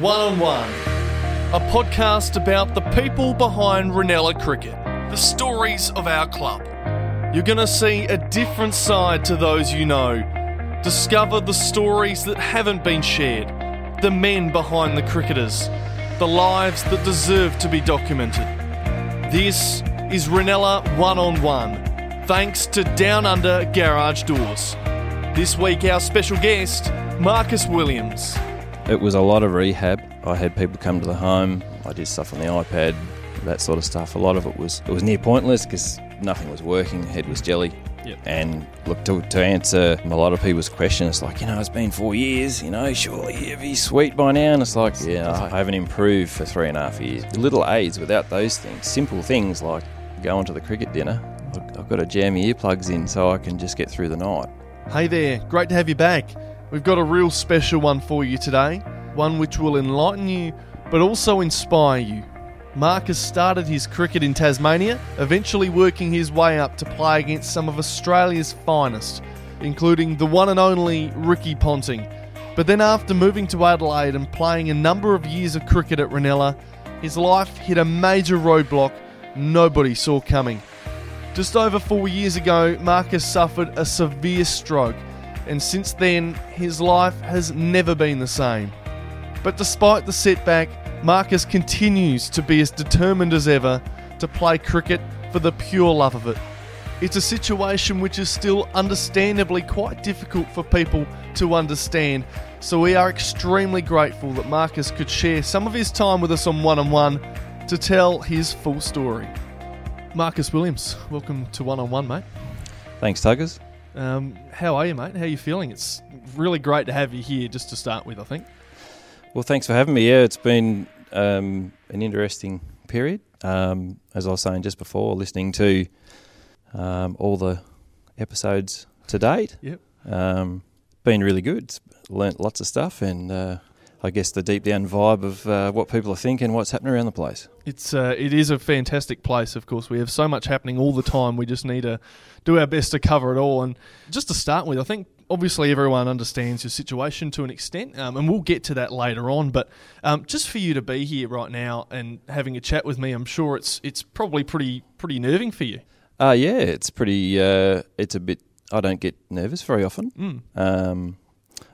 One on One, a podcast about the people behind Reynella Cricket, the stories of our club. You're going to see a different side to those you know. Discover the stories that haven't been shared, the men behind the cricketers, the lives that deserve to be documented. This is Reynella One on One, thanks to Down Under Garage Doors. This week, our special guest, Marcus Williams. It was a lot of rehab. I had people come to the home. I did stuff on the iPad, that sort of stuff. A lot of it was it was near pointless because nothing was working. Head was jelly. Yep. And look to, to answer a lot of people's questions, like you know, it's been four years. You know, surely you'd be sweet by now. And it's like, yeah, I haven't improved for three and a half years. Little aids without those things, simple things like going to the cricket dinner. I've- I've got to jam my earplugs in so I can just get through the night. Hey there, great to have you back. We've got a real special one for you today, one which will enlighten you but also inspire you. Marcus started his cricket in Tasmania, eventually working his way up to play against some of Australia's finest, including the one and only Ricky Ponting. But then, after moving to Adelaide and playing a number of years of cricket at Reynella, his life hit a major roadblock nobody saw coming. Just over four years ago, Marcus suffered a severe stroke, and since then, his life has never been the same. But despite the setback, Marcus continues to be as determined as ever to play cricket for the pure love of it. It's a situation which is still understandably quite difficult for people to understand, so we are extremely grateful that Marcus could share some of his time with us on one on one to tell his full story. Marcus Williams, welcome to One on One, mate. Thanks, Tuggers. Um, how are you, mate? How are you feeling? It's really great to have you here just to start with, I think. Well, thanks for having me. Yeah, it's been um, an interesting period. Um, as I was saying just before, listening to um, all the episodes to date, Yep. um, been really good. Learnt lots of stuff, and uh, I guess the deep down vibe of uh, what people are thinking, what's happening around the place. It's uh, it is a fantastic place. Of course, we have so much happening all the time. We just need to do our best to cover it all. And just to start with, I think obviously everyone understands your situation to an extent, um, and we'll get to that later on. But um, just for you to be here right now and having a chat with me, I'm sure it's it's probably pretty pretty nerving for you. Uh, yeah, it's pretty. Uh, it's a bit. I don't get nervous very often. Mm. Um,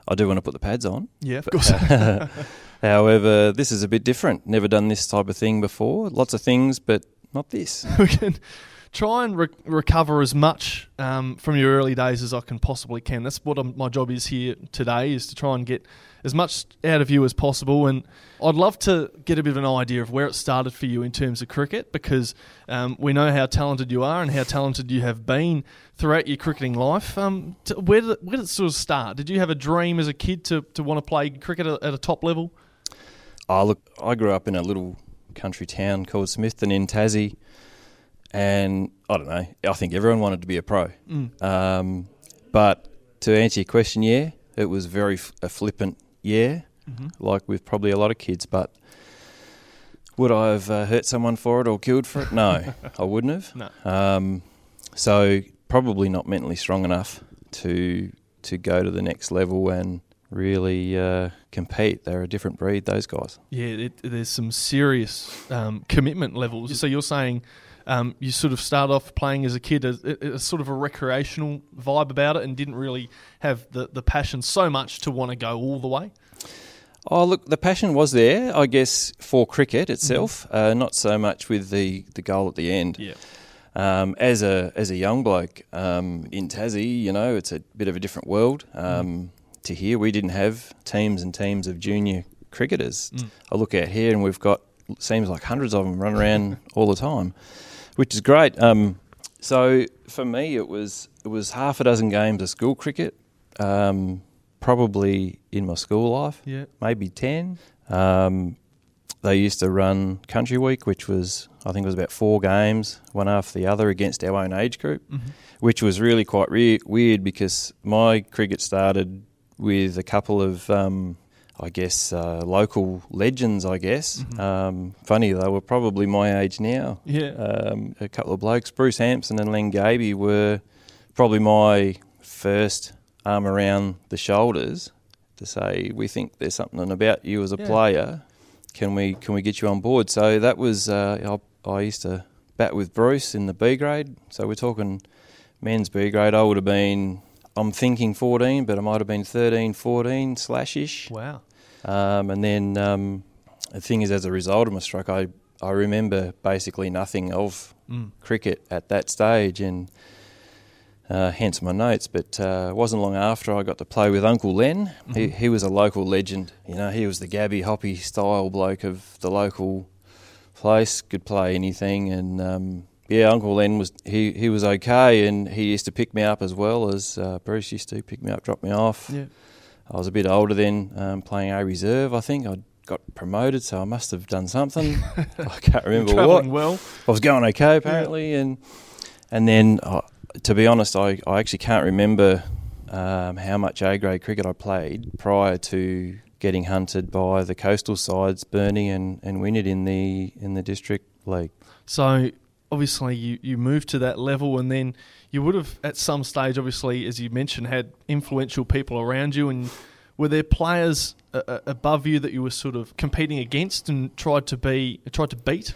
I do want to put the pads on. Yeah, of course. However, this is a bit different. Never done this type of thing before. Lots of things, but not this. we can try and re- recover as much um, from your early days as I can possibly can. That's what um my job is here today is to try and get as much out of you as possible. And I'd love to get a bit of an idea of where it started for you in terms of cricket because um, we know how talented you are and how talented you have been throughout your cricketing life. Um, t where, did it, where did it sort of start? Did you have a dream as a kid to, to want to play cricket at, at a top level? Oh, look, I grew up in a little country town called Smithton in Tassie, and I don't know. I think everyone wanted to be a pro. Um, but to answer your question, yeah, it was very f- a flippant yeah, like with probably a lot of kids. But would I have uh, hurt someone for it or killed for it? No, I wouldn't have. No. Um, so probably not mentally strong enough to to go to the next level and really uh, compete. They're a different breed, those guys. Yeah, it, there's some serious um, commitment levels. So you're saying um, you sort of start off playing as a kid as sort of a recreational vibe about it, and didn't really have the, the passion so much to want to go all the way. Oh, look, the passion was there, I guess, for cricket itself, uh, not so much with the, the goal at the end. Yeah, Um, as a as a young bloke um, in Tassie, you know, it's a bit of a different world. Um, To here, we didn't have teams and teams of junior cricketers. I look out here, and we've got seems like hundreds of them run around all the time, which is great. Um, so for me, it was it was half a dozen games of school cricket, um, probably in my school life yeah, maybe 10. Um, they used to run Country Week, which was, I think it was about four games, one after the other against our own age group, which was really quite re- weird because my cricket started with a couple of, um, I guess, uh, local legends, I guess. Um, funny, they were probably my age now. yeah. Um, a couple of blokes, Bruce Hampson and Len Gaby, were probably my first arm around the shoulders to say we think there's something about you as a Yeah. player. Can we can we get you on board? So that was uh, I, I used to bat with Bruce in the B grade. So we're talking men's B grade. I would have been I'm thinking 14, but I might have been 13, 14 slash ish. Wow. Um, and then um, the thing is, as a result of my stroke, I, I remember basically nothing of Mm. cricket at that stage, and uh, hence my notes. But uh, it wasn't long after I got to play with Uncle Len. He, Mhm. he was a local legend. You know, he was the Gabby Hoppy style bloke of the local place. Could play anything, and um, yeah, Uncle Len was he, he was okay, and he used to pick me up as well as uh, Bruce used to pick me up, drop me off. Yeah. I was a bit older then, um, playing A reserve. I think I got promoted, so I must have done something. I can't remember what. Well. I was going okay apparently, and and then uh, to be honest, I, I actually can't remember um, how much A grade cricket I played prior to getting hunted by the coastal sides, Burnie and and Wynyard in the in the district league. So obviously you, you moved to that level and then you would have at some stage obviously as you mentioned had influential people around you and were there players uh, uh, above you that you were sort of competing against and tried to be tried to beat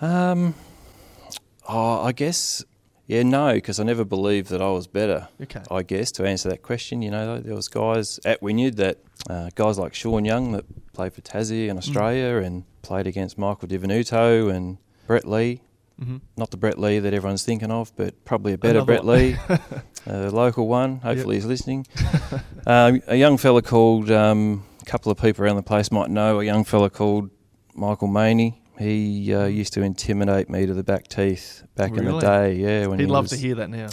Um, oh, I guess yeah, no, because I never believed that I was better. okay I guess to answer that question, you know, there was guys at Wynyard that uh, guys like Sean Young that played for Tassie and Australia and played against Michael Di Venuto and Brett Lee. Hmm Not the Brett Lee that everyone's thinking of, but probably a better Another Brett. Lee, a local one. Hopefully he's listening. um, a young fella called, um, a couple of people around the place might know, a young fella called Michael Maney. He uh, used to intimidate me to the back teeth back in the day. Yeah, when he'd he love was, to hear that now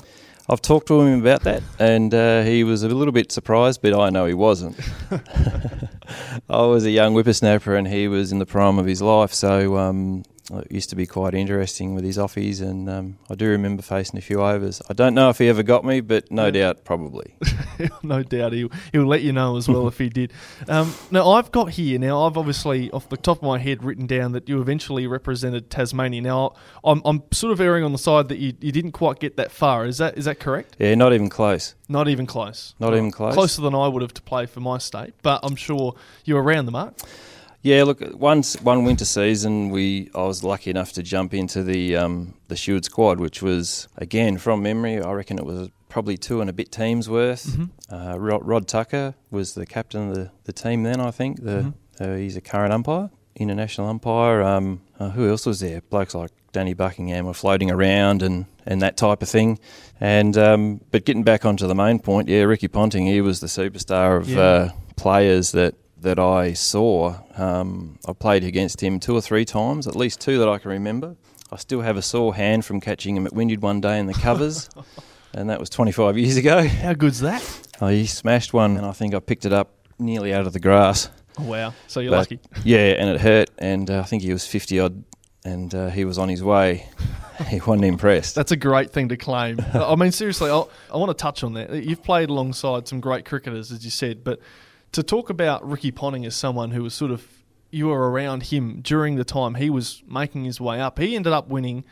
I've talked to him about that, and uh, he was a little bit surprised, but I know he wasn't. I was a young whippersnapper, and he was in the prime of his life, so um, it used to be quite interesting with his offies, and um, I do remember facing a few overs. I don't know if he ever got me, but no Yeah. doubt, probably. no doubt he'll, he'll let you know as well if he did. Um, now, I've got here, now I've obviously, off the top of my head, written down that you eventually represented Tasmania. Now, I'm, I'm sort of erring on the side that you, you didn't quite get that far. Is that is that correct? Yeah, not even close. Not even close. Not even close. Closer than I would have to play for my state, but I'm sure you're around the mark. Yeah, look, once one winter season, we I was lucky enough to jump into the um, the Shield squad, which was again from memory. I reckon it was probably two and a bit teams worth. Mhm. Uh, Rod, Rod Tucker was the captain of the, the team then. I think the Mhm. uh, he's a current umpire, international umpire. Um, uh, who else was there? Blokes like Danny Buckingham were floating around and, and that type of thing. And um, but getting back onto the main point, yeah, Ricky Ponting, he was the superstar of Yeah. uh, players that that I saw. Um, I played against him two or three times, at least two that I can remember. I still have a sore hand from catching him at Wynyard one day in the covers, and that was 25 years ago. How good's that? Oh, he smashed one, and I think I picked it up nearly out of the grass. Oh, wow. So you're But- lucky. Yeah, and it hurt, and uh, I think he was 50 odd, and uh, he was on his way. he wasn't impressed. That's a great thing to claim. I mean, seriously, I, I want to touch on that. You've played alongside some great cricketers, as you said, but to talk about Ricky Ponting as someone who was sort of you were around him during the time he was making his way up. He ended up winning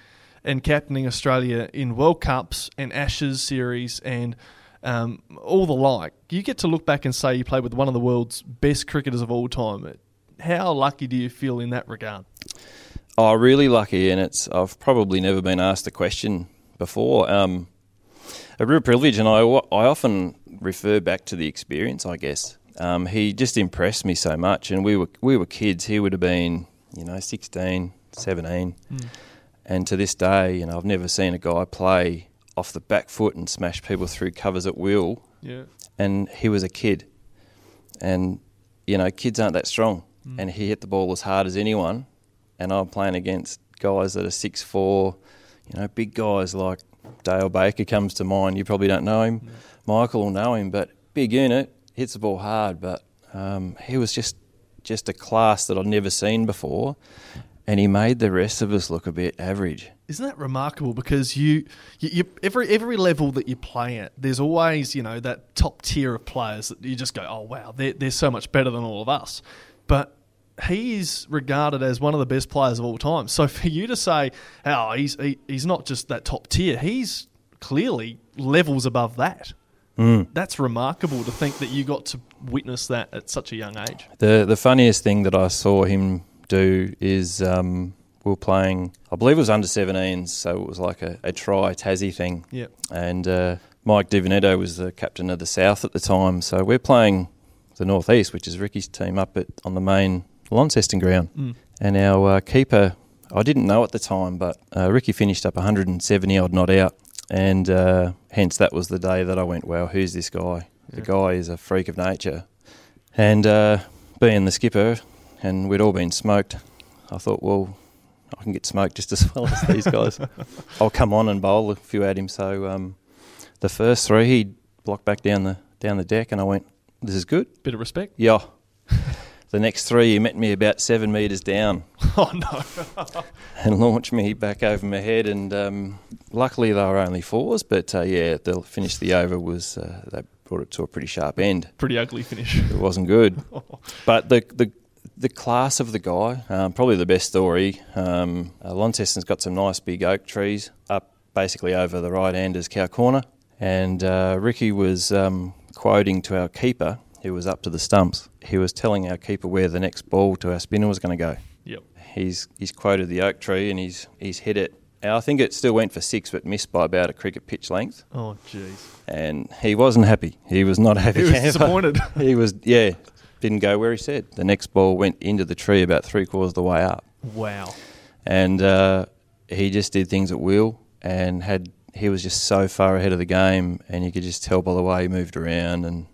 and captaining Australia in World Cups and Ashes series and um, all the like. You get to look back and say you played with one of the world's best cricketers of all time. How lucky do you feel in that regard? Oh, really lucky, and it's I've probably never been asked the question before. Um, a real privilege, and I, I often refer back to the experience. I guess um, he just impressed me so much, and we were we were kids. He would have been, you know, 16, 17. Hmm. and to this day, you know, I've never seen a guy play off the back foot and smash people through covers at will. Yeah. And he was a kid, and you know, kids aren't that strong, hmm. and he hit the ball as hard as anyone and I'm playing against guys that are six four, you know, big guys like Dale Baker comes to mind. You probably don't know him. Hmm. Michael will know him, but big unit, hits the ball hard. But um, he was just just a class that I'd never seen before, and he made the rest of us look a bit average. Isn't that remarkable? Because you, you, you, every every level that you play at, there's always you know that top tier of players that you just go, oh wow, they're they're so much better than all of us. But he is regarded as one of the best players of all time. So for you to say, oh, he's he, he's not just that top tier, he's clearly levels above that. Mm. That's remarkable to think that you got to witness that at such a young age. The the funniest thing that I saw him do is um, we were playing. I believe it was under 17s, so it was like a, a try Tassie thing. Yep. And uh, Mike Di Venuto was the captain of the South at the time, so we're playing the Northeast, which is Ricky's team up at on the main Launceston ground. Mm. And our uh, keeper, I didn't know at the time, but uh, Ricky finished up 170 odd not out, and uh, hence that was the day that I went, "Wow, who's this guy? The Yeah. guy is a freak of nature." And uh, being the skipper, and we'd all been smoked, I thought, well, I can get smoked just as well as these guys. I'll come on and bowl a few at him. So um, the first three, he blocked back down the down the deck, and I went, "This is good." Bit of respect. Yeah. the next three, he met me about seven metres down Oh no. and launched me back over my head. And um, luckily, they were only fours, but uh, yeah, the finish the over was uh, they brought it to a pretty sharp end. Pretty ugly finish. It wasn't good, but the the the class of the guy, um, probably the best story. Um, uh, Launceston's got some nice big oak trees up basically over the right handers cow corner, and uh, Ricky was um, quoting to our keeper, who was up to the stumps. He was telling our keeper where the next ball to our spinner was going to go. Yep. He's he's quoted the oak tree and he's he's hit it. I think it still went for six, but missed by about a cricket pitch length. Oh jeez. And he wasn't happy. He was not happy. He was disappointed. He was, yeah, didn't go where he said. The next ball went into the tree about three quarters of the way up, wow. and uh, he just did things at will and had. He was just so far ahead of the game, and you could just tell by the way he moved around, and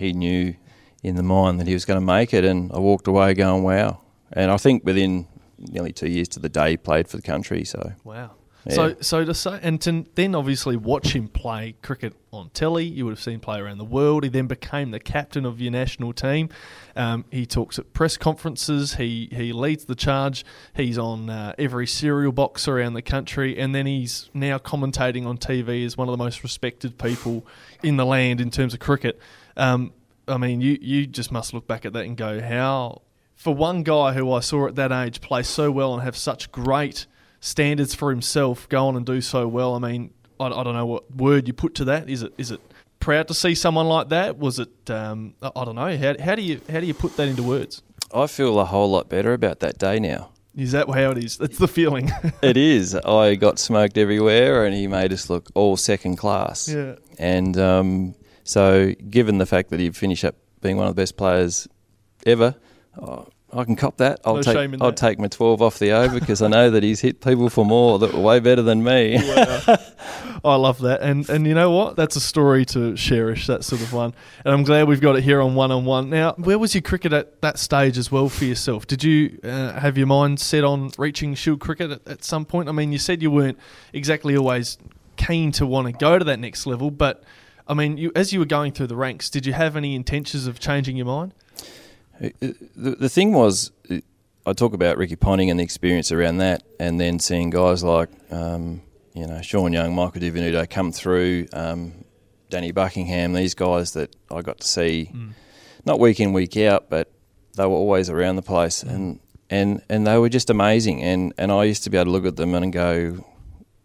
he knew in the mind that he was going to make it. And I walked away going, "Wow!" And I think within nearly two years to the day, he played for the country. So Wow. Yeah. So, so to say, and to then obviously watch him play cricket on telly, you would have seen play around the world. He then became the captain of your national team. Um, he talks at press conferences. He he leads the charge. He's on uh, every cereal box around the country, and then he's now commentating on TV as one of the most respected people in the land in terms of cricket. Um, I mean, you you just must look back at that and go, how for one guy who I saw at that age play so well and have such great standards for himself, go on and do so well. I mean, I, I don't know what word you put to that. Is it is it proud to see someone like that? Was it um, I, I don't know. How, how do you how do you put that into words? I feel a whole lot better about that day now. Is that how it is? That's the feeling. It is. I got smoked everywhere, and he made us look all second class. yeah. And um, so, given the fact that he finished up being one of the best players ever, oh, I can cop that. I'll No take shame in I'll that. take my twelve off the over because I know that he's hit people for more that were way better than me. I love that, and and you know what? That's a story to cherish. That sort of one, and I'm glad we've got it here on one on one. Now, where was your cricket at that stage as well for yourself? Did you uh, have your mind set on reaching Shield cricket at, at some point? I mean, you said you weren't exactly always keen to want to go to that next level, but I mean, you as you were going through the ranks, did you have any intentions of changing your mind? Uh, uh, the, the thing was, uh, I talk about Ricky Ponting and the experience around that, and then seeing guys like, um, you know, Sean Young, Michael Di Venuto come through, um, Danny Buckingham, these guys that I got to see, mm. not week in, week out, but they were always around the place, mm. and, and, and they were just amazing. And, and I used to be able to look at them and go,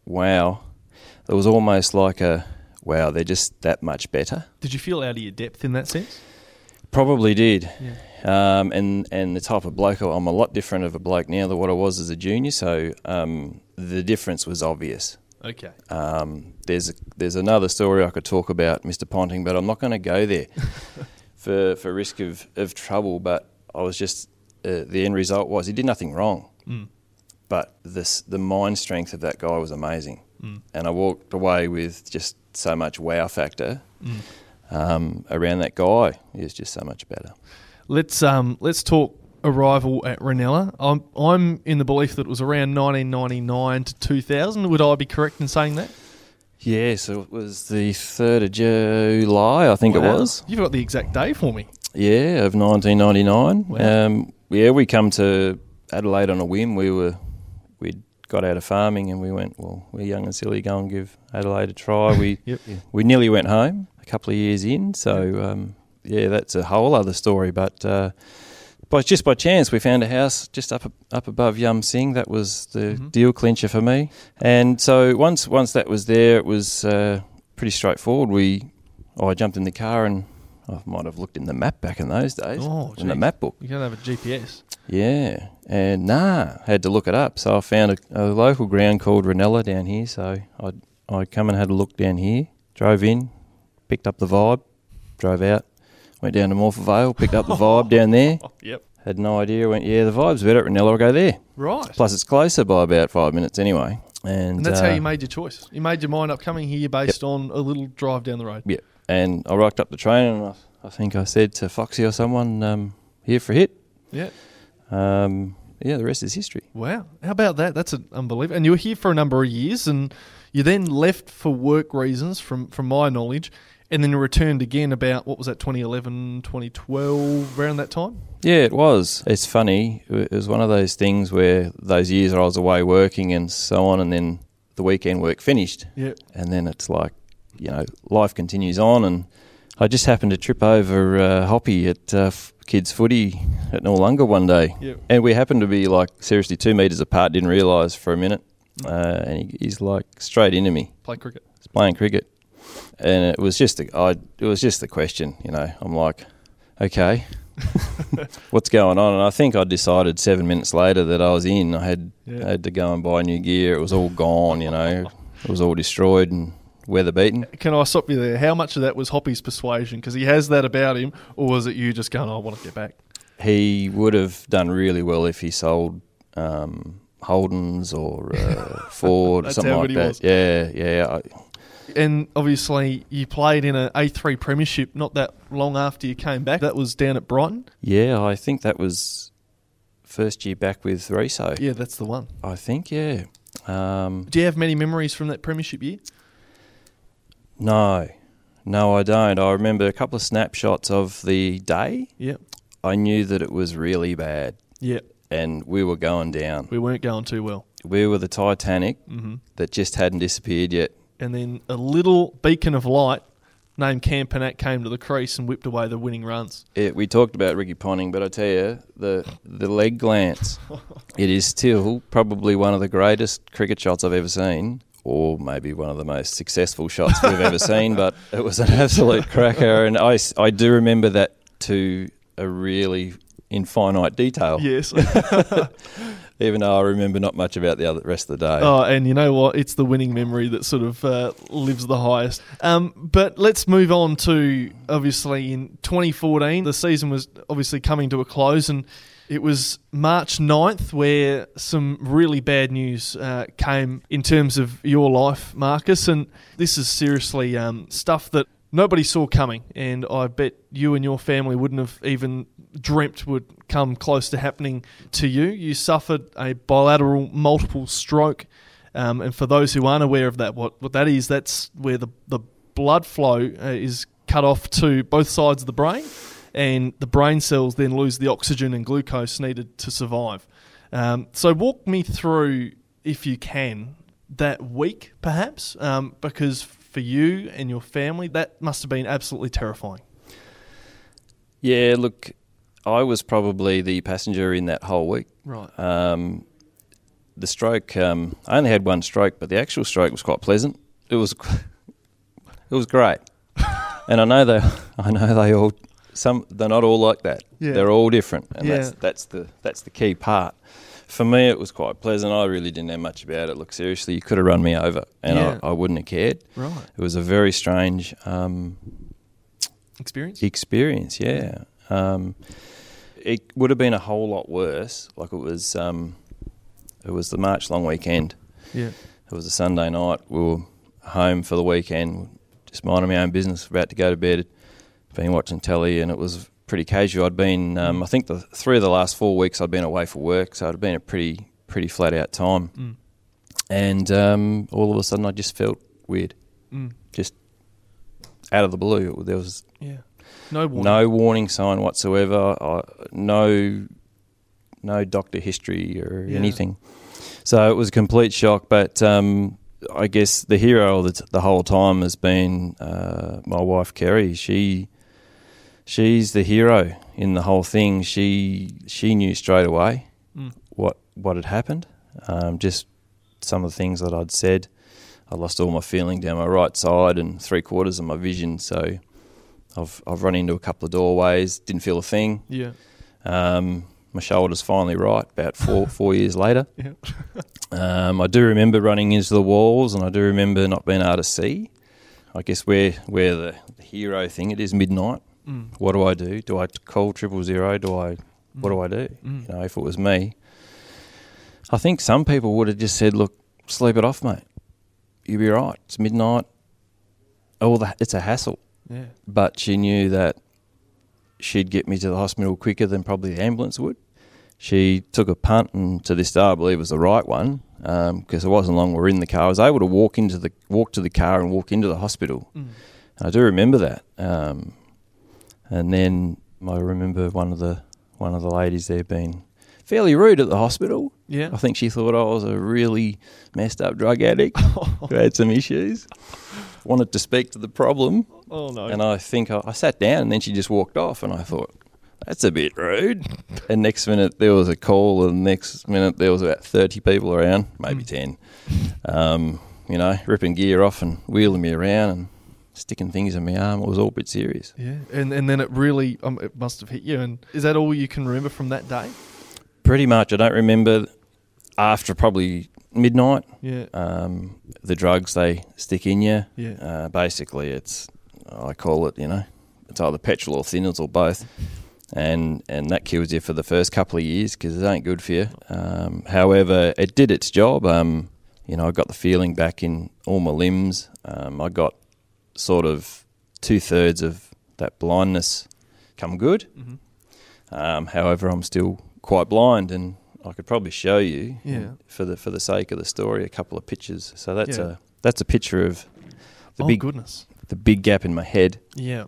wow. It was almost like a, wow, they're just that much better. Did you feel out of your depth in that sense? Probably did. Yeah. Um, and and the type of bloke I'm a lot different of a bloke now than what I was as a junior. So um, the difference was obvious. Okay. Um, there's there's another story I could talk about Mr. Ponting, but I'm not going to go there for for risk of, of trouble. But I was just uh, the end result was he did nothing wrong, Mm. but this the mind strength of that guy was amazing, Mm. and I walked away with just so much wow factor Mm. um, around that guy. He was just so much better. Let's um let's talk arrival at Reynella. I'm I'm in the belief that it was around 1999 to 2000. Would I be correct in saying that? Yeah, so it was the 3rd of July, I think Wow. it was. You've got the exact day for me. Yeah, of 1999. Wow. Um, yeah, we come to Adelaide on a whim. We were, got out of farming and we went, well, we're young and silly, go and give Adelaide a try. We, Yep. we nearly went home a couple of years in. So, um, yeah, that's a whole other story. But uh, by, just by chance, we found a house just up up above Yum Sing. That was the Mhm. deal clincher for me. And so once once that was there, it was uh, pretty straightforward. We, oh, I jumped in the car and I might have looked in the map back in those days, Oh, in the map book. You don't have a GPS. Yeah, and nah, had to look it up. So I found a, a local ground called Reynella down here. So I I come and had a look down here. Drove in, picked up the vibe, drove out, went down to Morphett Vale, picked up the vibe down there. Yep. Had no idea. Went yeah, the vibe's better at Reynella. I'll go there. Right. Plus it's closer by about five minutes anyway. And, and that's uh, how you made your choice. You made your mind up coming here based on a little drive down the road. Yeah, and I rocked up the train, and I, I think I said to Foxy or someone, um, "Here for a hit." Yeah. Um, yeah, the rest is history. Wow. How about that? That's unbelievable. And you were here for a number of years and you then left for work reasons from, from my knowledge and then you returned again about, what was that, 2011, 2012, around that time? Yeah, it was. It's funny. It was one of those things where those years I was away working and so on, and then the weekend work finished, Yeah. and then it's like, you know, life continues on, and I just happened to trip over uh, Hoppy at uh, f- kids' footy at Noarlunga one day, Yeah. and we happened to be like seriously two meters apart. Didn't realise for a minute, uh, and he, he's like straight into me. Play cricket. He's playing cricket, and it was just a, I, it was just the question. You know, I'm like, okay, what's going on? And I think I decided seven minutes later that I was in. I had Yeah. had to go and buy new gear. It was all gone. You know, it was all destroyed and weather beaten. Can I stop you there? How much of that was Hoppy's persuasion? Because he has that about him, or was it you just going, "Oh, I want to get back? He would have done really well if he sold. Um, Holden's or uh, Ford or something like that. was. Yeah, yeah. I, And obviously, you played in an A3 Premiership not that long after you came back. That was down at Brighton. yeah, I think that was first year back with Riso. Yeah, that's the one. I think, yeah. Um, Do you have many memories from that Premiership year? No, no, I don't. I remember a couple of snapshots of the day. Yeah. I knew that it was really bad Yeah. and we were going down. We weren't going too well. We were the Titanic hmm that just hadn't disappeared yet. And then a little beacon of light named Campanet came to the crease and whipped away the winning runs. It, we talked about Ricky Ponting, but I tell you, the the leg glance, it is still probably one of the greatest cricket shots I've ever seen, or maybe one of the most successful shots we've ever seen. But it was an absolute cracker, and I, I do remember that to a really infinite detail, Yes. even though I remember not much about the other rest of the day. Oh, and you know what? It's the winning memory that sort of uh, lives the highest. Um, but let's move on to obviously in 2014, the season was obviously coming to a close, and it was March 9th where some really bad news uh, came in terms of your life, Marcus. And this is seriously um, stuff that nobody saw coming, and I bet you and your family wouldn't have even dreamt would come close to happening to you. You suffered a bilateral multiple stroke, um, and for those who aren't aware of that, what, what that is, that's where the, the blood flow uh, is cut off to both sides of the brain, and the brain cells then lose the oxygen and glucose needed to survive. Um, so, walk me through, if you can, that week perhaps, um, because for you and your family, that must have been absolutely terrifying. Yeah, look, I was probably the passenger in that whole week. Right. Um, the stroke, um, I only had one stroke, but the actual stroke was quite pleasant. It was, it was great, and I know they, I know they all, some they're not all like that. Yeah. They're all different, and that's Yeah. that's the that's the key part. For me, it was quite pleasant. I really didn't know much about it. Look, seriously, you could have run me over, and Yeah. I, I wouldn't have cared. Right. It was a very strange um, Experience? experience. Yeah, um, it would have been a whole lot worse. Like it was, um, it was the March long weekend. Yeah. It was a Sunday night. We were home for the weekend, just minding my own business, about to go to bed. Been watching telly, and it was pretty casual. I'd been, um, I think, the three of the last four weeks I'd been away for work, so it'd been a pretty, pretty flat out time. Mm. And um, all of a sudden, I just felt weird, Mm. just out of the blue. There was Yeah. No warning. no warning sign whatsoever. I, no, no doctor history or Yeah. anything. So it was a complete shock. But um, I guess the hero of the, the whole time has been uh, my wife Kerry. She, she's the hero in the whole thing. She she knew straight away Mm. what what had happened. Um, just some of the things that I'd said. I lost all my feeling down my right side and three quarters of my vision. So I've I've run into a couple of doorways, didn't feel a thing. Yeah. Um, my shoulder's finally right about four four years later. Yeah. Um, I do remember running into the walls, and I do remember not being able to see. I guess where where the, the hero thing it is midnight. Mm. What do I do? Do I call triple zero? Do I what do I do? Mm. You know, if it was me, I think some people would have just said, "Look, sleep it off, mate. You'll be right. It's midnight. Oh, the, it's a hassle." Yeah. But she knew that she'd get me to the hospital quicker than probably the ambulance would. She took a punt, and to this day, I believe it was the right one because it wasn't long we were in the car. I was able to walk into the walk to the car and walk into the hospital. Mm. I do remember that. Um, and then I remember one of the one of the ladies there being fairly rude at the hospital. Yeah. I think she thought I was a really messed up drug addict who had some issues. Wanted to speak to the problem, oh no. and I think I, I sat down, and then she just walked off, and I thought. That's a bit rude. And next minute there was a call, and next minute there was about thirty people around, maybe Mm. ten. Um, you know, ripping gear off and wheeling me around and sticking things in my arm. It was all a bit serious. yeah. And and then it really um, it must have hit you. And is that all you can remember from that day? Pretty much, I don't remember after probably midnight. Yeah. Um, the drugs they stick in you. Yeah. Uh, basically, it's I call it, you know, it's either petrol or thinners or both, and and that kills you for the first couple of years because it ain't good for you. Um, however, it did its job. Um, you know, I got the feeling back in all my limbs. Um, I got sort of two thirds of that blindness come good. Mhm. Um, however, I'm still quite blind, and I could probably show you, Yeah. for the for the sake of the story, a couple of pictures. So that's Yeah. a that's a picture of the oh big goodness. the big gap in my head. Yeah.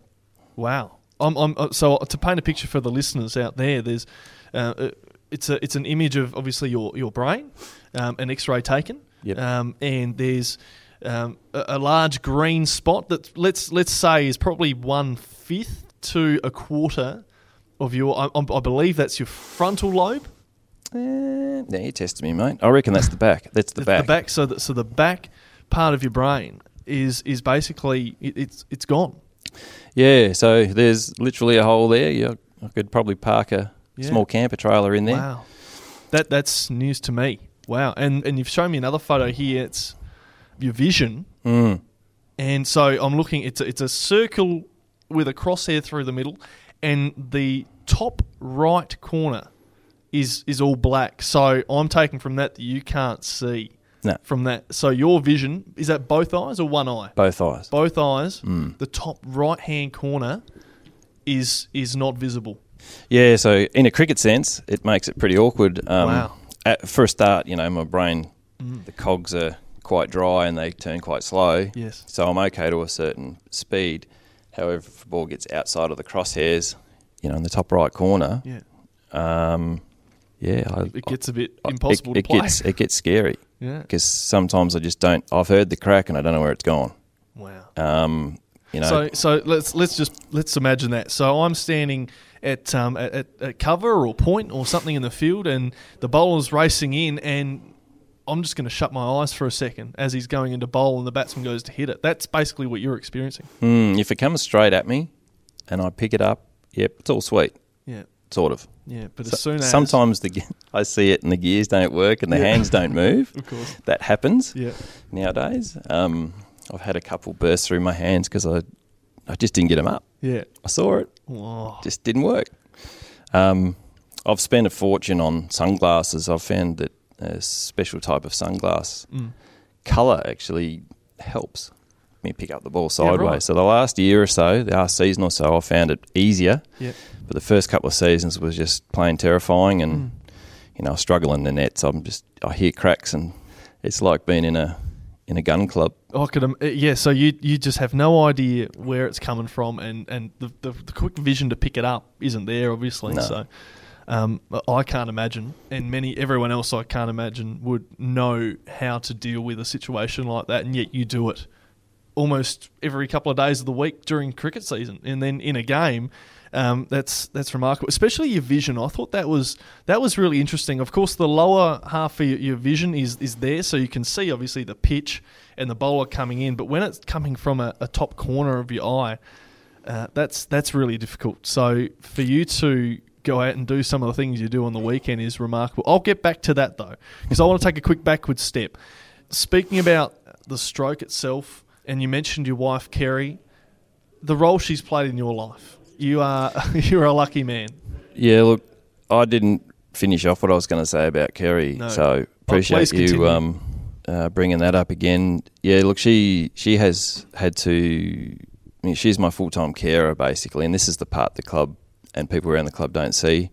Wow. I'm, I'm, uh, so to paint a picture for the listeners out there, there's uh, uh, it's a it's an image of obviously your your brain, um, an X-ray taken, Yep. um, and there's um, a, a large green spot that let's let's say is probably one fifth to a quarter of your. I, I'm- believe that's your frontal lobe. Eh, now you tested me, mate. I reckon that's the back. That's the, back. The back. So the, so the back part of your brain is is basically it, it's it's gone. Yeah. So there's literally a hole there. Yeah, I could probably park a Yeah. small camper trailer in there. Wow, that that's news to me. Wow, and and you've shown me another photo here. It's your vision, Mm. and so I'm looking. It's a, it's a circle with a crosshair through the middle, and the top right corner is is all black. So I'm taking from that that you can't see No. from that. So your vision is that both eyes or one eye? Both eyes. Both eyes. Mm. The top right hand corner is is not visible. Yeah. So in a cricket sense, it makes it pretty awkward. Um, Wow. At, for a start, you know, my brain, Mm. the cogs are quite dry and they turn quite slow. Yes. So I'm okay to a certain speed. However, if the ball gets outside of the crosshairs, you know, in the top right corner, Yeah. um, yeah, I, It gets a bit I- impossible it, to play. It gets it gets scary yeah. because sometimes I just don't. I've heard the crack and I don't know where it's gone. Wow. Um, you know, So so let's let's just let's imagine that. So I'm standing at um at, at, at cover or point or something in the field, and the bowler's racing in, and I'm just going to shut my eyes for a second as he's going into bowl, and the batsman goes to hit it. That's basically what you're experiencing. mm, if it comes straight at me and I pick it up, yep, it's all sweet, Yeah. sort of. Yeah. But So- as soon as sometimes the I see it and the gears don't work and the Yeah. hands don't move. of course. That happens. Yeah. nowadays. Um, I've had a couple burst through my hands because I, I just didn't get them up. Yeah. I saw it, Oh. just didn't work. Um, I've spent a fortune on sunglasses. I've found that a special type of sunglass Mm. color actually helps me pick up the ball Yeah, sideways. right. So the last year or so, the last season or so, I found it easier. Yeah. But the first couple of seasons was just plain terrifying, and Mm. you know, in the nets. I'm just I hear cracks, and it's like being in a in a gun club. I could, um, yeah. So you you just have no idea where it's coming from, and and the, the the quick vision to pick it up isn't there, obviously. No. So, um, I can't imagine, and many everyone else I can't imagine would know how to deal with a situation like that, and yet you do it almost every couple of days of the week during cricket season, and then in a game. Um, that's that's remarkable, especially your vision. I thought that was that was really interesting. Of course, the lower half of your, your vision is is there, so you can see obviously the pitch and the bowler coming in. But when it's coming from a, a top corner of your eye, Uh, that's that's really difficult. So for you to go out and do some of the things you do on the weekend is remarkable. I'll get back to that though, because I want to take a quick backward step. Speaking about the stroke itself, and you mentioned your wife Kerry, the role she's played in your life. You are you're a lucky man. Yeah, look, I didn't finish off what I was going to say about Kerry, No. so appreciate continue. you um, uh, bringing that up again. Yeah, look, she she has had to. I mean, she's my full time carer basically, and this is the part the club and people around the club don't see.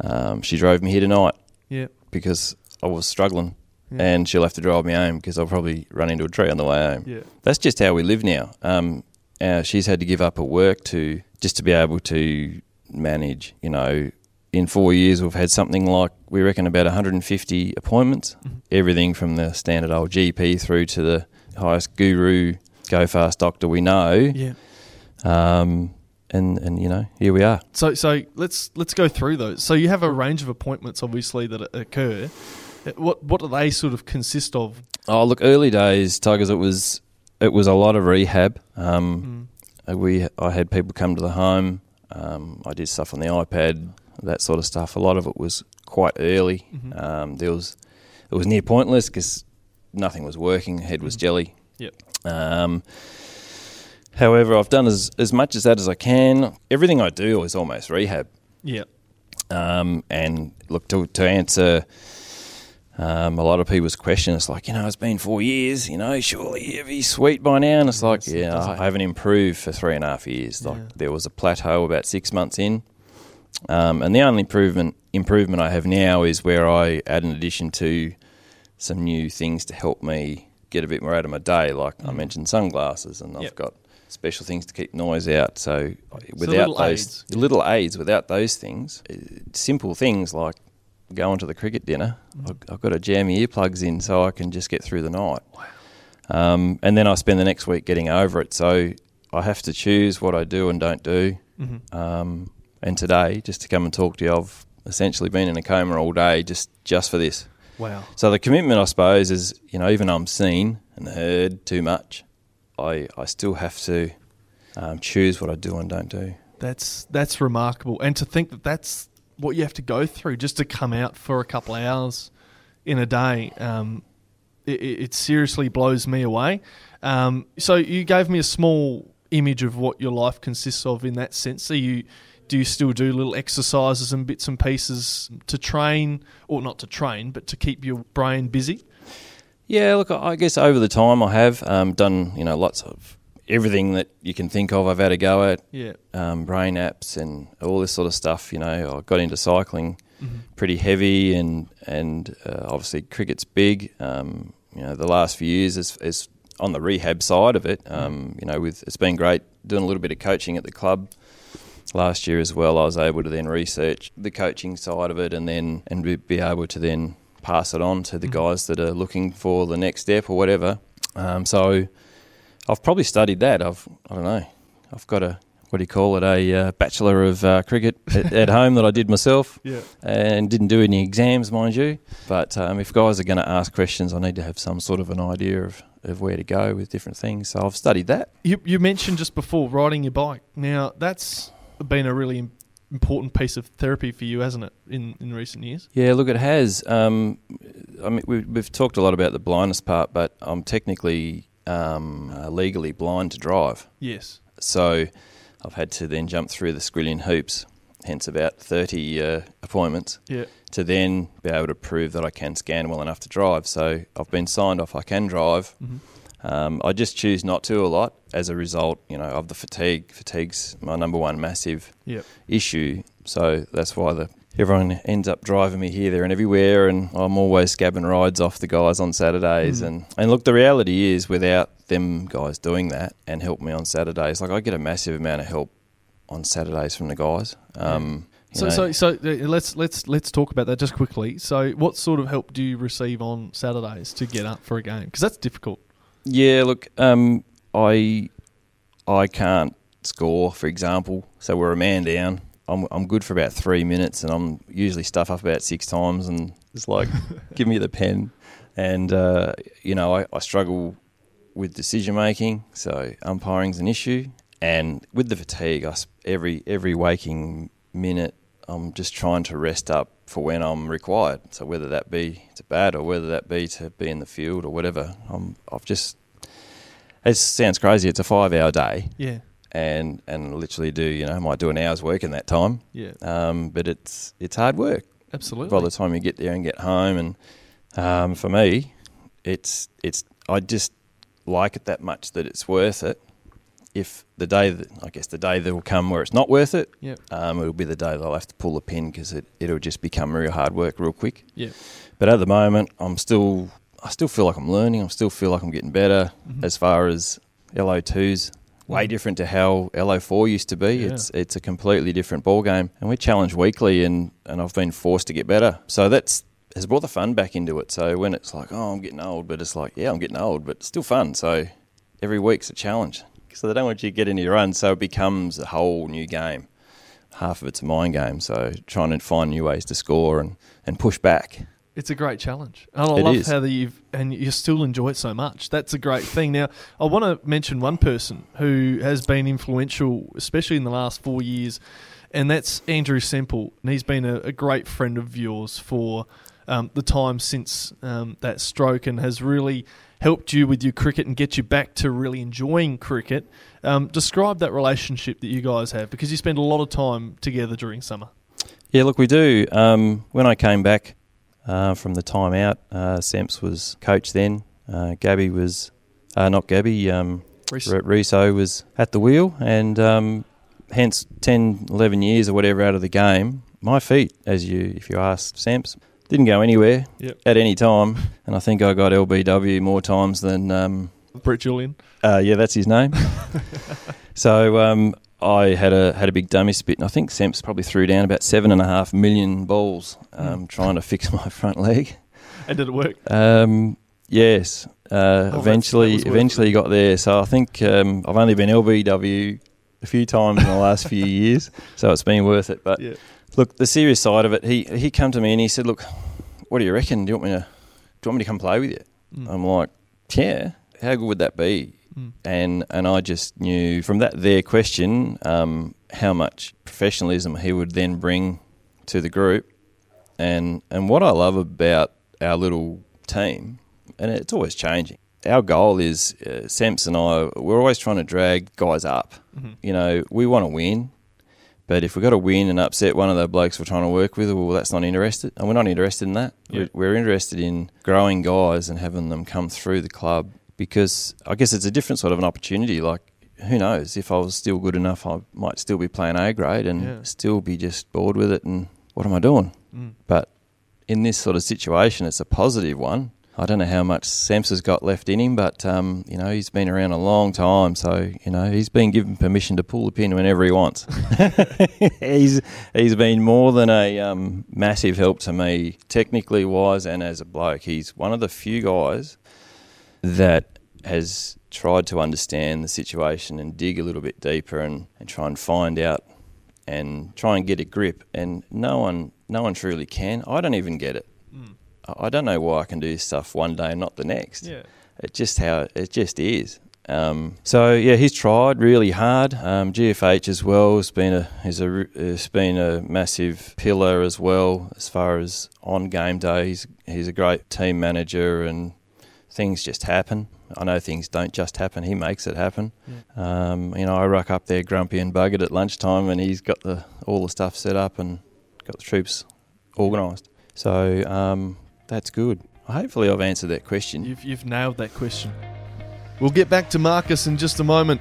Um, she drove me here tonight Yeah. because I was struggling, Yeah. and she'll have to drive me home because I'll probably run into a tree on the way home. Yeah. That's just how we live now. Um, uh, she's had to give up her work to just to be able to manage. You know, in four years we've had something like we reckon about 150 appointments, Mhm. everything from the standard old GP through to the highest guru, go fast doctor we know. Yeah. Um, and and you know here we are. So so let's let's go through those. So you have a range of appointments, obviously, that occur. What what do they sort of consist of? Oh look, early days Tigers. It was it was a lot of rehab. Um, Mm. We I had people come to the home. Um, I did stuff on the iPad, that sort of stuff. A lot of it was quite early. Mhm. Um, there was it was near pointless because nothing was working. Head was Mhm. jelly. Yep. However, I've done as as much as that as I can. Everything I do is almost rehab. Yeah. Um, and look to to answer. Um, a lot of people's question is like, you know, it's been four years, you know, surely you'd be sweet by now. And it's like, Yes, it yeah, doesn't- I haven't improved for three and a half years. Like Yeah. there was a plateau about six months in. Um, and the only improvement improvement I have now is where I add an addition to some new things to help me get a bit more out of my day. Like I Mm. mentioned sunglasses and I've got special things to keep noise out. So without little those aids. little aids, without those things, uh, simple things like going to the cricket dinner, Mm. I've, I've got to jam my earplugs in so I can just get through the night. Um, and then I spend the next week getting over it. So I have to choose what I do and don't do. Mhm. Um, and today, just to come and talk to you, I've essentially been in a coma all day just just for this. Wow. So the commitment, I suppose, is you know even though I'm seen and heard too much, I I still have to um, choose what I do and don't do. That's that's remarkable, and to think that that's what you have to go through just to come out for a couple of hours in a day. Um, it, it seriously blows me away. Um, so you gave me a small image of what your life consists of in that sense. So you do you still do little exercises and bits and pieces to train, or not to train, but to keep your brain busy? Yeah, look, I guess over the time I have um, done you know lots of everything that you can think of. I've had a go at Yeah. um, brain apps and all this sort of stuff. You know, I got into cycling Mhm. pretty heavy, and and uh, obviously cricket's big. Um, you know, the last few years is, is on the rehab side of it. Um, you know, with it's been great doing a little bit of coaching at the club. Last year as well, I was able to then research the coaching side of it, and then and be able to then pass it on to the Mhm. guys that are looking for the next step or whatever. Um, so I've probably studied that. I've I don't know. I've got a what do you call it? A uh, bachelor of uh, cricket at, at home that I did myself Yeah. and didn't do any exams, mind you. But um, if guys are going to ask questions, I need to have some sort of an idea of, of where to go with different things. So I've studied that. You, you mentioned just before riding your bike. Now that's been a really important piece of therapy for you, hasn't it, in, in recent years? Yeah, look, it has. Um, I mean, we've, we've talked a lot about the blindness part, but I'm technically um, uh, legally blind to drive. Yes. So I've had to then jump through the Skrillion hoops, hence about 30 uh, appointments, Yeah. to then be able to prove that I can scan well enough to drive. So I've been signed off I can drive. hmm Um, I just choose not to a lot as a result, you know, of the fatigue. Fatigue's my number one massive Yep. issue. So that's why the everyone ends up driving me here, there, and everywhere, and I'm always scabbing rides off the guys on Saturdays. Mm. And and look, the reality is, without them guys doing that and help me on Saturdays, like I get a massive amount of help on Saturdays from the guys. Um, So, know. so, so uh, let's let's let's talk about that just quickly. So, what sort of help do you receive on Saturdays to get up for a game? Because that's difficult. Yeah, look, um, I I can't score, for example. So we're a man down. I'm I'm good for about three minutes, and I'm usually stuff up about six times, and it's like, give me the pen, and uh, you know I, I struggle with decision making. So umpiring's an issue, and with the fatigue, I, every every waking minute, I'm just trying to rest up for when I'm required. So whether that be to bat or whether that be to be in the field or whatever, I'm, I've just. It sounds crazy. It's a five-hour day, Yeah. and and literally do you know might do an hour's work in that time. Yeah. Um, but it's it's hard work Absolutely. by the time you get there and get home. And um, for me, it's it's I just like it that much that it's worth it. If the day that I guess the day that will come where it's not worth it, Yeah. um, it'll be the day that I'll have to pull the pin because it it'll just become real hard work real quick. Yeah. But at the moment, I'm still I still feel like I'm learning. I still feel like I'm getting better Mhm. as far as LO2s. Way Mhm. different to how LO4 used to be. Yeah. It's it's a completely different ball game, and we challenge weekly, and, and I've been forced to get better. So that's has brought the fun back into it. So when it's like, oh, I'm getting old, but it's like, yeah, I'm getting old, but it's still fun. So every week's a challenge. So they don't want you to get any runs, so it becomes a whole new game. Half of it's a mind game, so trying to find new ways to score and, and push back. It's a great challenge, and I It love is. how that you've and you still enjoy it so much. That's a great thing. Now, I want to mention one person who has been influential, especially in the last four years, and that's Andrew Semple. And he's been a, a great friend of yours for um, the time since um, that stroke, and has really helped you with your cricket and get you back to really enjoying cricket. Um, describe that relationship that you guys have because you spend a lot of time together during summer. Yeah, look, we do. Um, when I came back uh, from the time out, uh, Semps was coach then. Uh, Gabby was, uh, not Gabby, um? Riso was at the wheel, and um, hence 10, 11 years or whatever out of the game. My feet, as you, if you ask Semps, didn't go anywhere Yep. at any time, and I think I got LBW more times than um, Brett Julian. uh, yeah, that's his name. so um, I had a had a big dummy spit, and I think Semps probably threw down about seven and a half million balls um, trying to fix my front leg. And did it work? Um, yes, uh, that's- eventually, that was worth eventually got there. So I think um, I've only been LBW a few times in the last few years, so it's been worth it. But Yeah. look, the serious side of it, he he come to me and he said, "Look, what do you reckon? Do you want me to do you want me to come play with you?" Mm. I'm like, "Yeah, how good would that be?" Mm. and and I just knew from that their question um, how much professionalism he would then bring to the group, and and what I love about our little team, and it's always changing. Our goal is uh, Semps and I. We're always trying to drag guys up. Mhm. You know, we want to win, but if we've got to win and upset one of the blokes we're trying to work with, well, that's not interested, and we're not interested in that. Yeah. We're, we're interested in growing guys and having them come through the club because I guess it's a different sort of an opportunity. Like, who knows? If I was still good enough, I might still be playing A grade and Yeah. still be just bored with it. And what am I doing? Mm. But in this sort of situation, it's a positive one. I don't know how much Semps has got left in him, but um, you know he's been around a long time, so you know he's been given permission to pull the pin whenever he wants. he's he's been more than a um, massive help to me, technically wise and as a bloke. He's one of the few guys that has tried to understand the situation and dig a little bit deeper and, and try and find out and try and get a grip. And no one no one truly can. I don't even get it. Mm. I don't know why I can do this stuff one day and not the next. Yeah. It just how it just is. Um, so yeah, he's tried really hard. Um, GFH as well has been a has a has been a massive pillar as well as far as on game day. He's he's a great team manager and things just happen. I know things don't just happen. He makes it happen. Um, you know, I rock up there grumpy and buggered at lunchtime, and he's got the all the stuff set up and got the troops organised. So um, that's good. Hopefully, I've answered that question. You've, you've nailed that question. We'll get back to Marcus in just a moment.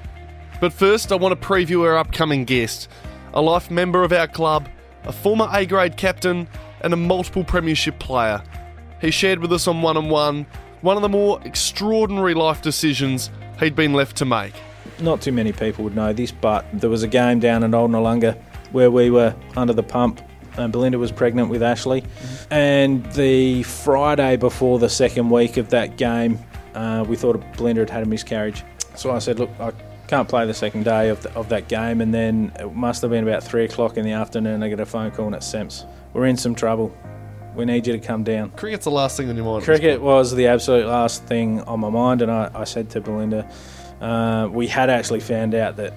But first, I want to preview our upcoming guest a life member of our club, a former A grade captain, and a multiple Premiership player. He shared with us on one on one one of the more extraordinary life decisions he'd been left to make. not too many people would know this, but there was a game down in Old Noarlunga where we were under the pump. And Belinda was pregnant with Ashley. And the Friday before the second week of that game, uh, we thought Belinda had had a miscarriage. So I said, Look, I can't play the second day of, the, of that game. And then it must have been about three o'clock in the afternoon. I get a phone call and it's Semps. We're in some trouble. We need you to come down. Cricket's the last thing on your mind. Cricket was the absolute last thing on my mind, and I, I said to Belinda, uh, we had actually found out that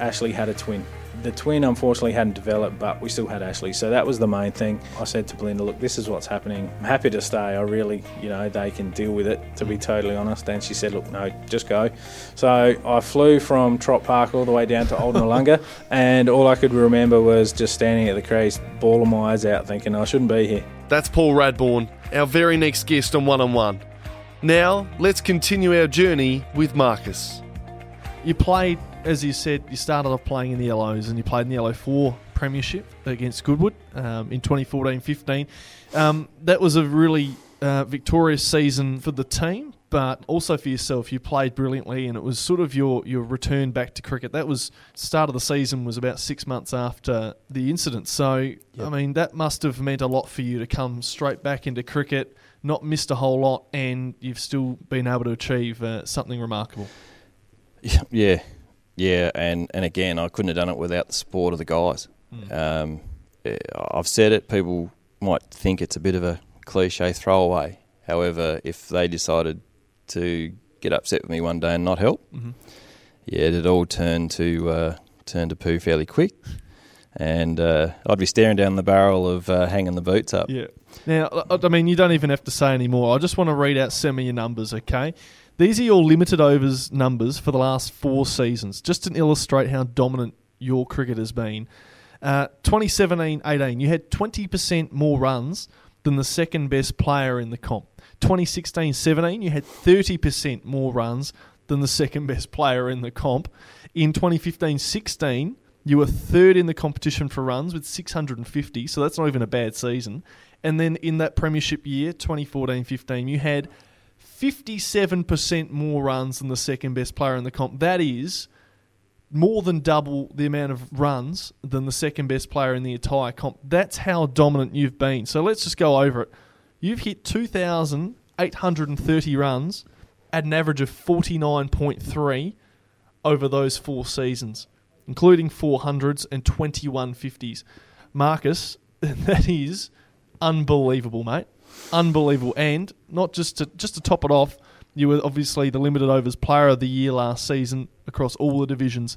Ashley had a twin. The twin unfortunately hadn't developed, but we still had Ashley. So that was the main thing. I said to Belinda, look, this is what's happening. I'm happy to stay. I really, you know, they can deal with it, to be totally honest. And she said, look, no, just go. So I flew from Trott Park all the way down to Old Noarlunga, and all I could remember was just standing at the crease, bawling my eyes out, thinking I shouldn't be here. That's Paul Radbourne, our very next guest on One on One. Now, let's continue our journey with Marcus. You played, as you said, you started off playing in the Yellows and you played in the Yellow 4 Premiership against Goodwood um, in 2014 15. Um, that was a really uh, victorious season for the team, but also for yourself. You played brilliantly and it was sort of your, your return back to cricket. That was, start of the season was about six months after the incident. So, yep. I mean, that must have meant a lot for you to come straight back into cricket, not missed a whole lot, and you've still been able to achieve uh, something remarkable. Yeah, yeah, and and again, I couldn't have done it without the support of the guys. Mm. Um, I've said it. People might think it's a bit of a cliche throwaway. However, if they decided to get upset with me one day and not help, mm-hmm. yeah, it all turned to uh, turn to poo fairly quick, and uh, I'd be staring down the barrel of uh, hanging the boots up. Yeah. Now, I mean, you don't even have to say anymore. I just want to read out some of your numbers, okay? These are your limited overs numbers for the last four seasons, just to illustrate how dominant your cricket has been. Uh, 2017 18, you had 20% more runs than the second best player in the comp. 2016 17, you had 30% more runs than the second best player in the comp. In 2015 16, you were third in the competition for runs with 650, so that's not even a bad season. And then in that premiership year, 2014 15, you had 57% more runs than the second best player in the comp. That is more than double the amount of runs than the second best player in the entire comp. That's how dominant you've been. So let's just go over it. You've hit 2,830 runs at an average of 49.3 over those four seasons, including 400s and 21 50s. Marcus, that is unbelievable, mate unbelievable. And not just to just to top it off, you were obviously the limited overs player of the year last season across all the divisions.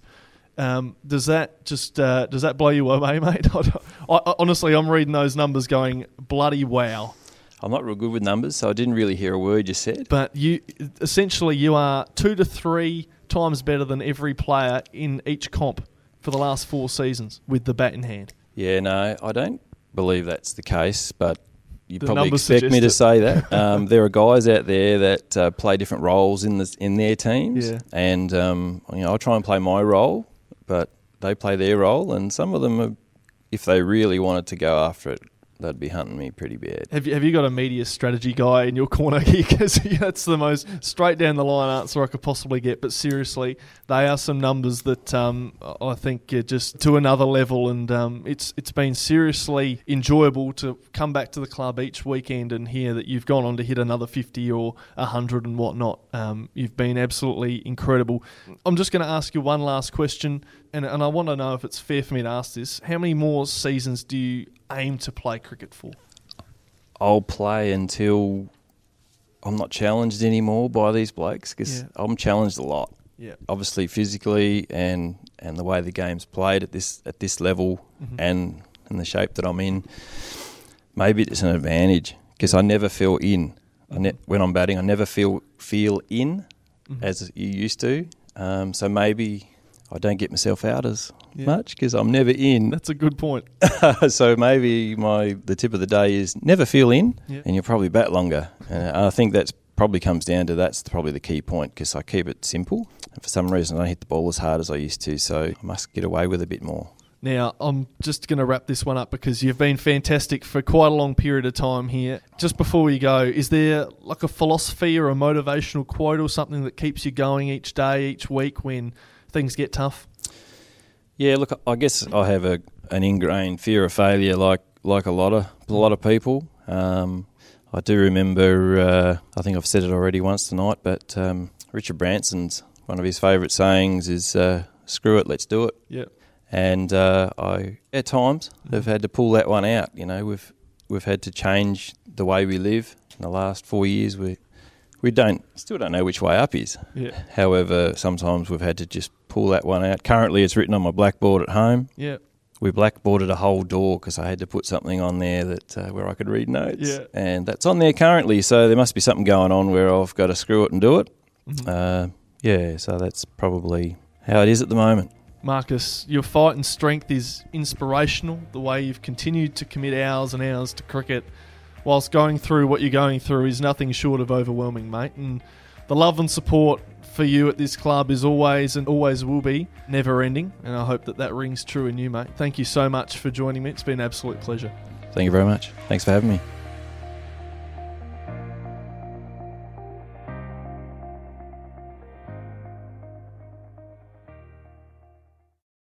Um, does that just uh, does that blow you away, mate? I, I, honestly, I'm reading those numbers, going bloody wow. I'm not real good with numbers, so I didn't really hear a word you said. But you essentially you are two to three times better than every player in each comp for the last four seasons with the bat in hand. Yeah, no, I don't believe that's the case, but you the probably expect me to say that. Um, there are guys out there that uh, play different roles in the, in their teams, yeah. and um, you know I try and play my role, but they play their role, and some of them, are, if they really wanted to go after it, they'd be hunting me pretty bad. Have you have you got a media strategy guy in your corner here? Because that's the most straight down the line answer I could possibly get. But seriously, they are some numbers that um, I think are just to another level, and um, it's it's been seriously enjoyable to come back to the club each weekend and hear that you've gone on to hit another fifty or hundred and whatnot. Um, you've been absolutely incredible. I'm just going to ask you one last question, and and I want to know if it's fair for me to ask this. How many more seasons do you aim to play cricket for? I'll play until I'm not challenged anymore by these blokes because yeah. I'm challenged a lot. Yeah. Obviously, physically and and the way the game's played at this at this level mm-hmm. and and the shape that I'm in, maybe it's an advantage because I never feel in. Mm-hmm. Ne- when I'm batting, I never feel feel in mm-hmm. as you used to. Um, so maybe I don't get myself out as yeah. much because I'm never in. That's a good point. so maybe my the tip of the day is never feel in, yeah. and you'll probably bat longer. And I think that's probably comes down to that's probably the key point because I keep it simple. And for some reason, I don't hit the ball as hard as I used to, so I must get away with a bit more. Now, I'm just going to wrap this one up because you've been fantastic for quite a long period of time here. Just before we go, is there like a philosophy or a motivational quote or something that keeps you going each day, each week when things get tough? Yeah, look, I guess I have a an ingrained fear of failure, like like a lot of a lot of people. Um, I do remember. Uh, I think I've said it already once tonight, but um, Richard Branson's one of his favourite sayings is uh, "Screw it, let's do it." Yeah. And uh, I, at times, have had to pull that one out. You know, we've we've had to change the way we live in the last four years. We we don't still don't know which way up is. Yeah. However, sometimes we've had to just pull that one out. Currently, it's written on my blackboard at home. Yeah. We blackboarded a whole door because I had to put something on there that uh, where I could read notes, Yeah. and that's on there currently. So there must be something going on where I've got to screw it and do it. Mhm. Uh, yeah, so that's probably how it is at the moment. Marcus, your fight and strength is inspirational. The way you've continued to commit hours and hours to cricket whilst going through what you're going through is nothing short of overwhelming, mate. And the love and support for you at this club is always and always will be never ending. And I hope that that rings true in you, mate. Thank you so much for joining me. It's been an absolute pleasure. Thank you very much. Thanks for having me.